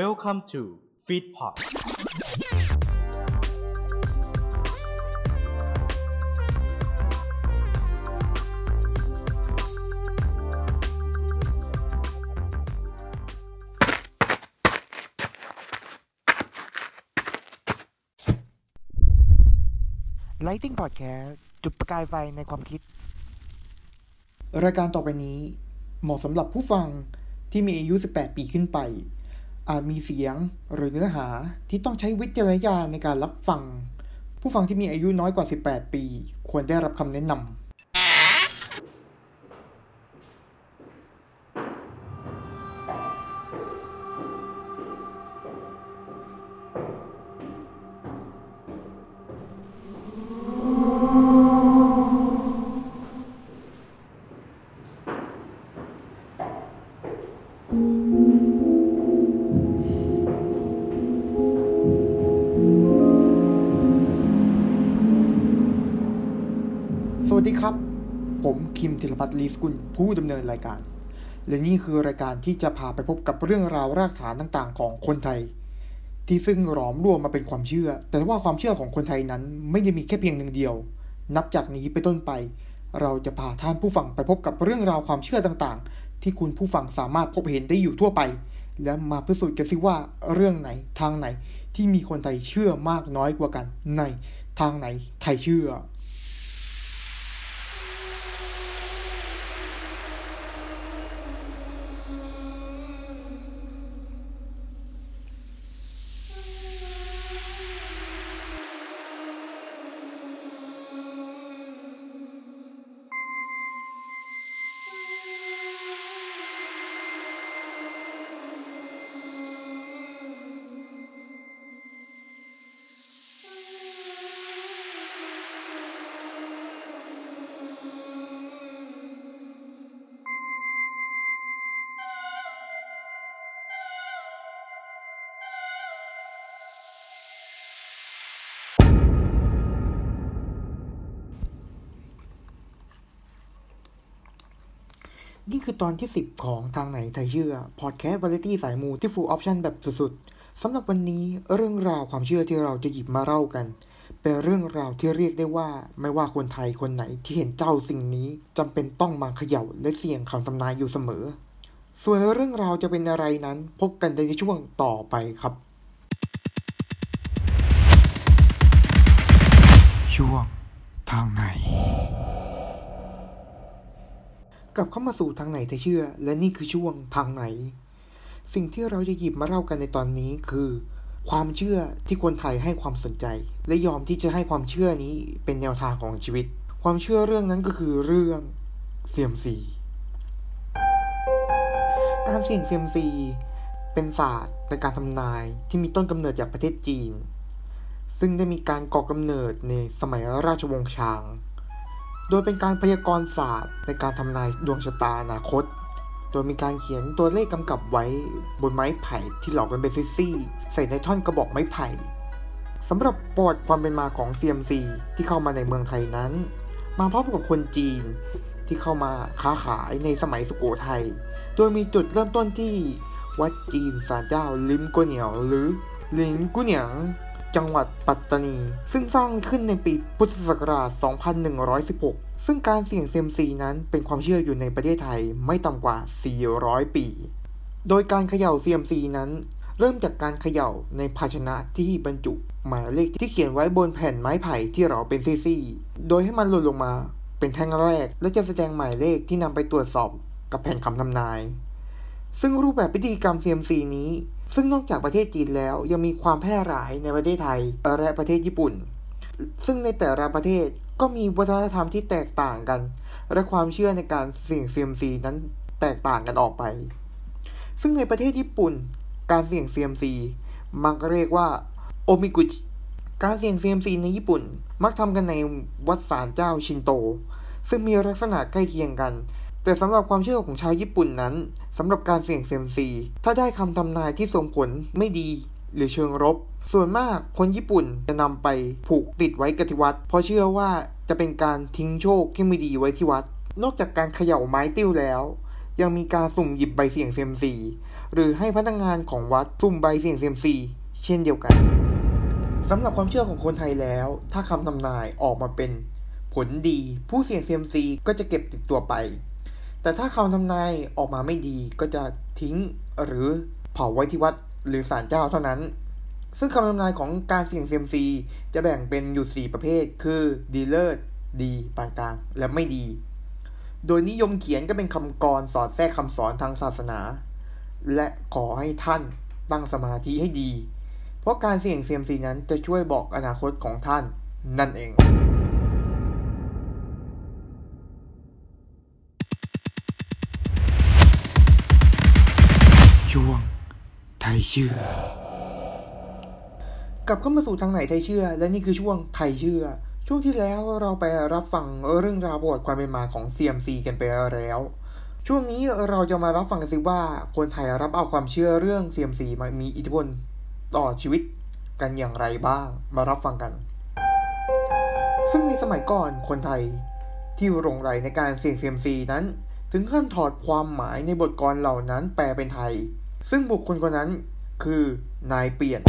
Welcome to Feedpot ไลติ n งพอดแคสต์จุดประกายไฟในความคิด รายการต่อไปนี้เหมาะสำหรับผู้ฟังที่มีอายุ 18 ปีขึ้นไป อาจมีเสียงหรือเนื้อหาที่ต้องใช้วิจารณญาณในการรับฟัง ผู้ฟังที่มีอายุน้อยกว่า 18 ปี ควรได้รับคำแนะนำ สวัสดีครับ ผมคิมธิรพัฒน์ลีสกุล ผู้ดำเนินรายการ และนี่คือรายการที่จะพาไปพบกับเรื่องราวรากฐานต่างๆ ของคนไทย ที่ซึ่งหลอมรวมมาเป็นความเชื่อ แต่ว่าความเชื่อของคนไทยนั้นไม่ได้มีแค่เพียงหนึ่งเดียว นับจากนี้ไปต้นไป เราจะพาท่านผู้ฟังไปพบกับเรื่องราวความเชื่อต่างๆ ที่คุณผู้ฟังสามารถพบเห็นได้อยู่ทั่วไป และมาพิสูจน์กันสิว่าเรื่องไหนทางไหนที่มีคนไทยเชื่อมากน้อยกว่ากัน ในทางไหนไทยเชื่อ คือตอนที่ 10 ของทางไหนไทยเชื่อ พอดแคสต์วาไรตี้สายมูที่ฟูลออปชันแบบสุดๆสำหรับวันนี้เรื่องราวความเชื่อที่เราจะหยิบมาเล่ากัน เป็นเรื่องราวที่เรียกได้ว่าไม่ว่าคนไทยคนไหนที่เห็นเจ้าสิ่งนี้จำเป็นต้องมาเขย่าและเสี่ยงคำทำนายอยู่เสมอ ส่วนเรื่องราวจะเป็นอะไรนั้นพบกันในช่วงต่อไปครับ ช่วงทางไหน กลับเข้ามาสู่ทางไหนไทยเชื่อ และนี่คือช่วงทางไหน สิ่งที่เราจะหยิบมาเล่ากันในตอนนี้คือ ความเชื่อที่คนไทยให้ความสนใจ และยอมที่จะให้ความเชื่อนี้เป็นแนวทางของชีวิต ความเชื่อเรื่องนั้นก็คือเรื่องเซียมซีการเสี่ยงเซียมซีเป็นศาสตร์ในการทำนายที่มีต้นกำเนิดจากประเทศจีน ซึ่งได้มีการก่อกำเนิดในสมัยราชวงศ์ชาง โดยเป็นการพยากรณ์ศาสตร์ในการทำนายดวงชะตาอนาคต โดยมีการเขียนตัวเลขกำกับไว้บนไม้ไผ่ที่หลอกกันเป็นซี่ใส่ในท่อนกระบอกไม้ไผ่สำหรับประวัติความเป็นมาของ CMC ที่เข้ามาในเมืองไทยนั้น มาพร้อมกับคนจีนที่เข้ามาค้าขายในสมัยสุโขทัย โดยมีจุดเริ่มต้นที่วัดจีนศาลเจ้าลิมกัวเหนียวหรือลินกุเหนียง จังหวัดปัตตานี ซึ่งสร้างขึ้นในปีพุทธศักราช 2116 ซึ่งการเสี่ยงเซียมซีนั้นเป็นความเชื่ออยู่ในประเทศไทยไม่ต่ำกว่า 400 ปี โดยการเขย่าเซียมซีนั้น เริ่มจากการเขย่าในภาชนะที่บรรจุหมายเลขที่เขียนไว้บนแผ่นไม้ไผ่ที่เราเป็นซี่ๆโดยให้มันหล่นลงมาเป็นแท่งแรก และจะแสดงหมายเลขที่นำไปตรวจสอบกับแผ่นคำทำนาย ซึ่งรูปแบบพิธีกรรม CMC นี้ ซึ่งนอกจากประเทศจีนแล้วยังมีความแพร่หลายในประเทศไทยและประเทศญี่ปุ่น ซึ่งในแต่ละประเทศก็มีวัฒนธรรมที่แตกต่างกัน และความเชื่อในการเสี่ยง CMC นั้นแตกต่างกันออกไป ซึ่งในประเทศญี่ปุ่น การเสี่ยง CMC มักเรียกว่าโอมิกุจิการเสี่ยง CMC ในญี่ปุ่น มักทำกันในวัดศาลเจ้าชินโต ซึ่งมีลักษณะใกล้เคียงกัน แต่สำหรับความเชื่อของชาวญี่ปุ่นนั้นสำหรับการเสี่ยงเซียมซี ถ้าได้คำทำนายที่ส่งผลไม่ดีหรือเชิงลบ ส่วนมากคนญี่ปุ่นจะนำไปผูกติดไว้กับที่วัด เพราะเชื่อว่าจะเป็นการทิ้งโชคที่ไม่ดีไว้ที่วัด นอกจากการเขย่าไม้ติ้วแล้ว ยังมีการสุ่มหยิบใบเสี่ยงเซียมซี หรือให้พนักงานของวัดสุ่มใบเสี่ยงเซียมซี เช่นเดียวกันสำหรับความเชื่อของคนไทยแล้ว ถ้าคำทำนายออกมาเป็น ผลดีผู้เสี่ยงเซมซีก็จะเก็บติดตัวไป แต่ถ้าคำทำนายออกมาไม่ดีก็จะทิ้งหรือเผาไว้ที่วัดหรือศาลเจ้าเท่านั้น ซึ่งคำทำนายของการเสี่ยงเซียมซีจะแบ่งเป็นอยู่ 4 ประเภท คือดีเลิศดีปานกลาง และไม่ดี โดยนิยมเขียนก็เป็นคำกรสอดแทรกคำสอนทางศาสนา และขอให้ท่านตั้งสมาธิให้ดี เพราะการเสี่ยงเซียมซีนั้นจะช่วยบอกอนาคตของท่านนั่นเอง ยเชื่อ กลับเข้ามาสู่ทางไหนไทยเชื่อ และนี่คือช่วงไทยเชื่อ ช่วงที่แล้วเราไปรับฟังเรื่องราวประวัติความเป็นมาของ CMC กันไปแล้ว ช่วงนี้เราจะมารับฟังกันสิว่าคนไทยรับเอาความเชื่อเรื่อง CMC มามีอิทธิพลต่อชีวิตกันอย่างไรบ้าง มารับฟังกัน ซึ่งในสมัยก่อนคนไทยที่หลงไหลในการเสี่ยง CMC นั้น ถึงขั้นถอดความหมายในบทกลเหล่านั้นแปลเป็นไทย ซึ่งบุคคลคนนั้นคือนายเปลี่ยน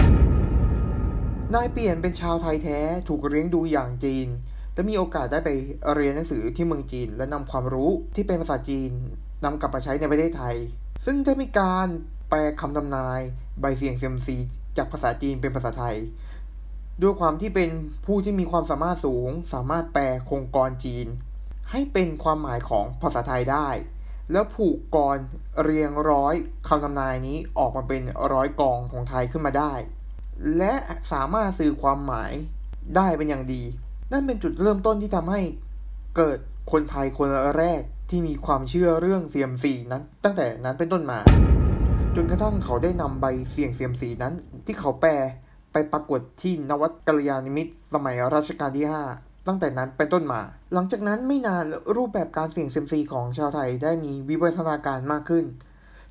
นายเปลี่ยนเป็นชาวไทยแท้ถูกเลี้ยงดูอย่างจีน และมีโอกาสได้ไปเรียนหนังสือที่เมืองจีน และนำความรู้ที่เป็นภาษาจีนนำกลับมาใช้ในประเทศไทย ซึ่งได้มีการแปลคำทำนายใบเสียงเซมซีจากภาษาจีนเป็นภาษาไทย ด้วยความที่เป็นผู้ที่มีความสามารถสูง สามารถแปลโครงกรจีน ให้เป็นความหมายของภาษาไทยได้ แล้วผูกกรเรียงร้อยคำทำนายนี้ออกมาเป็นร้อยกองของไทยขึ้นมาได้ และสามารถสื่อความหมายได้เป็นอย่างดี นั่นเป็นจุดเริ่มต้นที่ทำให้เกิดคนไทยคนแรกที่มีความเชื่อเรื่องเซียมซีนั้น ตั้งแต่นั้นเป็นต้นมา จนกระทั่งเขาได้นำใบเสี่ยงเซียมซีนั้น ที่เขาแปลไปปรากฏที่นวัดกัลยาณมิตรสมัยรัชกาลที่ 5 ตั้งแต่นั้นเป็นต้นมา หลังจากนั้นไม่นานรูปแบบการเสี่ยงเซียมซีของชาวไทยได้มีวิวัฒนาการมากขึ้น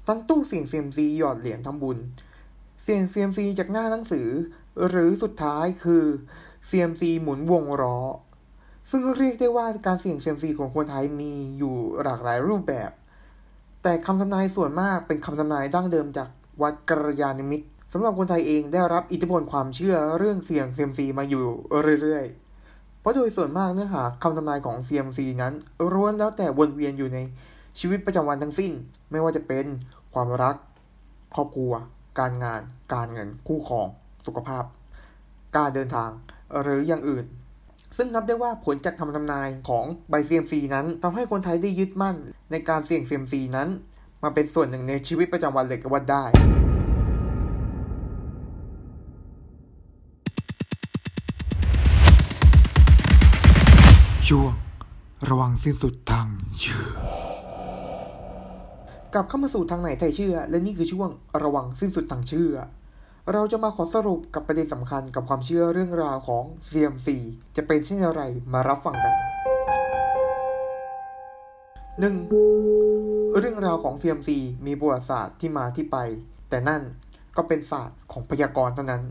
ตั้งตู้เสี่ยงเซียมซีหยอดเหรียญทำบุญ เสี่ยงเซียมซีจากหน้าหนังสือ หรือสุดท้ายคือเซียมซีหมุนวงล้อซึ่งเรียกได้ว่าการเสี่ยงเซียมซีของคนไทยมีอยู่หลากหลายรูปแบบ แต่คำทำนายส่วนมากเป็นคำทำนายดั้งเดิมจากวัดกัลยาณมิตรสำหรับคนไทยเองได้รับอิทธิพลความเชื่อเรื่องเสี่ยงเซียมซีมาอยู่เรื่อยๆ เพราะโดยส่วนมากเนื้อหาคำทำนายของเซียมซีนั้นล้วนแล้วแต่วนเวียนอยู่ในชีวิตประจำวันทั้งสิ้น ไม่ว่าจะเป็นความรัก ครอบครัว การงาน การเงิน คู่ครอง สุขภาพ การเดินทาง หรืออย่างอื่น ซึ่งนับได้ว่าผลจากคำทำนายของใบเซียมซีนั้นทำให้คนไทยได้ยึดมั่นในการเสี่ยงเซียมซีนั้น มาเป็นส่วนหนึ่งในชีวิตประจำวันเลยก็ว่าได้ ช่วง ระวังสิ้นสุดทางเชื่อกลับเข้ามาสู่ทางไหนไทยเชื่อ และนี่คือช่วงระวังสิ้นสุดทางเชื่อ เราจะมาขอสรุปกับประเด็นสำคัญกับความเชื่อเรื่องราวของ CMC จะเป็นเช่นไรมารับฟังกัน 1. เรื่องราวของ CMC มีประวัติศาสตร์ที่มาที่ไป แต่นั่นก็เป็นศาสตร์ของพยากรณ์เท่านั้น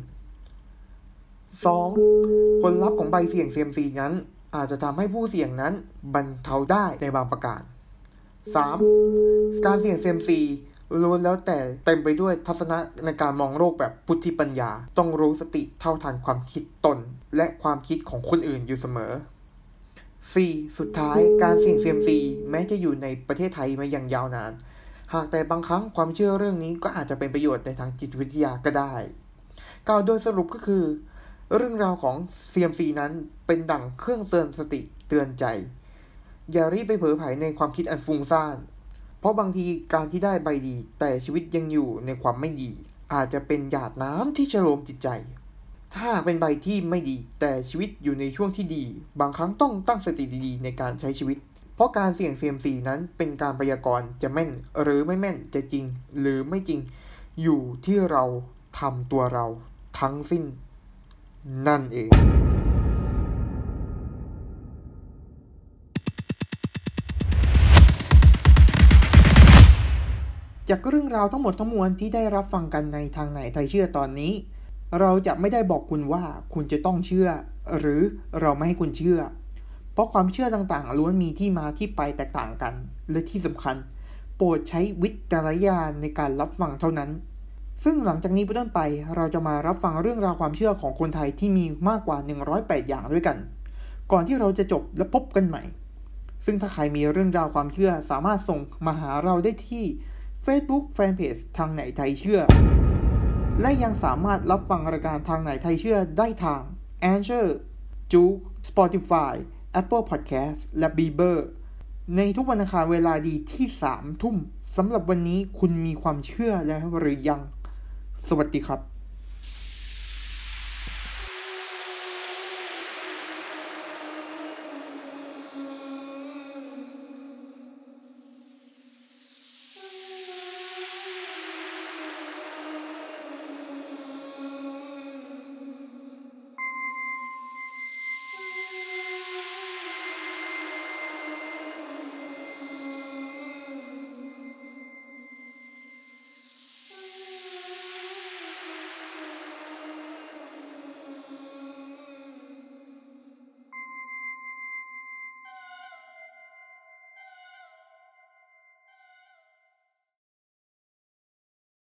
2. ผลลัพธ์ของใบเสี่ยง CMC นั้น อาจจะทำให้ผู้เสี่ยงนั้นบรรเทาได้ในบางประการ 3. การเสี่ยง CMC ล้วนแล้วแต่เต็มไปด้วยทัศนะในการมองโลกแบบพุทธิปัญญา ต้องรู้สติเท่าทันความคิดตน และความคิดของคนอื่นอยู่เสมอ 4. สุดท้ายการเสี่ยง CMC แม้จะอยู่ในประเทศไทยมาอย่างยาวนาน หากแต่บางครั้งความเชื่อเรื่องนี้ก็อาจจะเป็นประโยชน์ในทางจิตวิทยาก็ได้ กล่าวโดยสรุปก็คือ เรื่องราวของ CMC นั้นเป็นดั่งเครื่องเตือนสติเตือนใจ อย่ารีบไปเผลอไผในความคิดอันฟุ้งซ่าน เพราะบางทีการที่ได้ใบดี แต่ชีวิตยังอยู่ในความไม่ดี อาจจะเป็นหยาดน้ำที่ฉโลมจิตใจ ถ้าเป็นใบที่ไม่ดี แต่ชีวิตอยู่ในช่วงที่ดี บางครั้งต้องตั้งสติดีๆ ในการใช้ชีวิต เพราะการเสี่ยง CMC นั้นเป็นการพยากรณ์จะแม่นหรือไม่แม่นจะจริง หรือไม่จริง อยู่ที่เราทำตัวเราทั้งสิ้น นั่นเองจากเรื่องราวทั้งหมดทั้งมวลที่ได้รับฟังกันในทางไหนไทยเชื่อตอนนี้ เราจะไม่ได้บอกคุณว่าคุณจะต้องเชื่อ หรือเราไม่ให้คุณเชื่อ เพราะความเชื่อต่างๆ ล้วนมีที่มาที่ไปแตกต่างกัน และที่สำคัญ โปรดใช้วิจารณญาณในการรับฟังเท่านั้น ซึ่งหลังจากนี้เป็นต้นไปเราจะมารับฟังเรื่องราวความเชื่อของคนไทยที่มีมากกว่า 108 อย่างด้วยกัน ก่อนที่เราจะจบและพบกันใหม่ ซึ่งถ้าใครมีเรื่องราวความเชื่อสามารถส่งมาหาเราได้ที่ Facebook Fanpage ทางไหนไทยเชื่อ และยังสามารถรับฟังรายการทางไหนไทยเชื่อได้ทาง a n c h o r j u k Spotify Apple Podcast และ Bieber ในทุกวันอังคารเวลาดีที่ 3 ทุ่มสำหรับวันนี้คุณมีความเชื่อแล้วหรือยัง สวัสดีครับ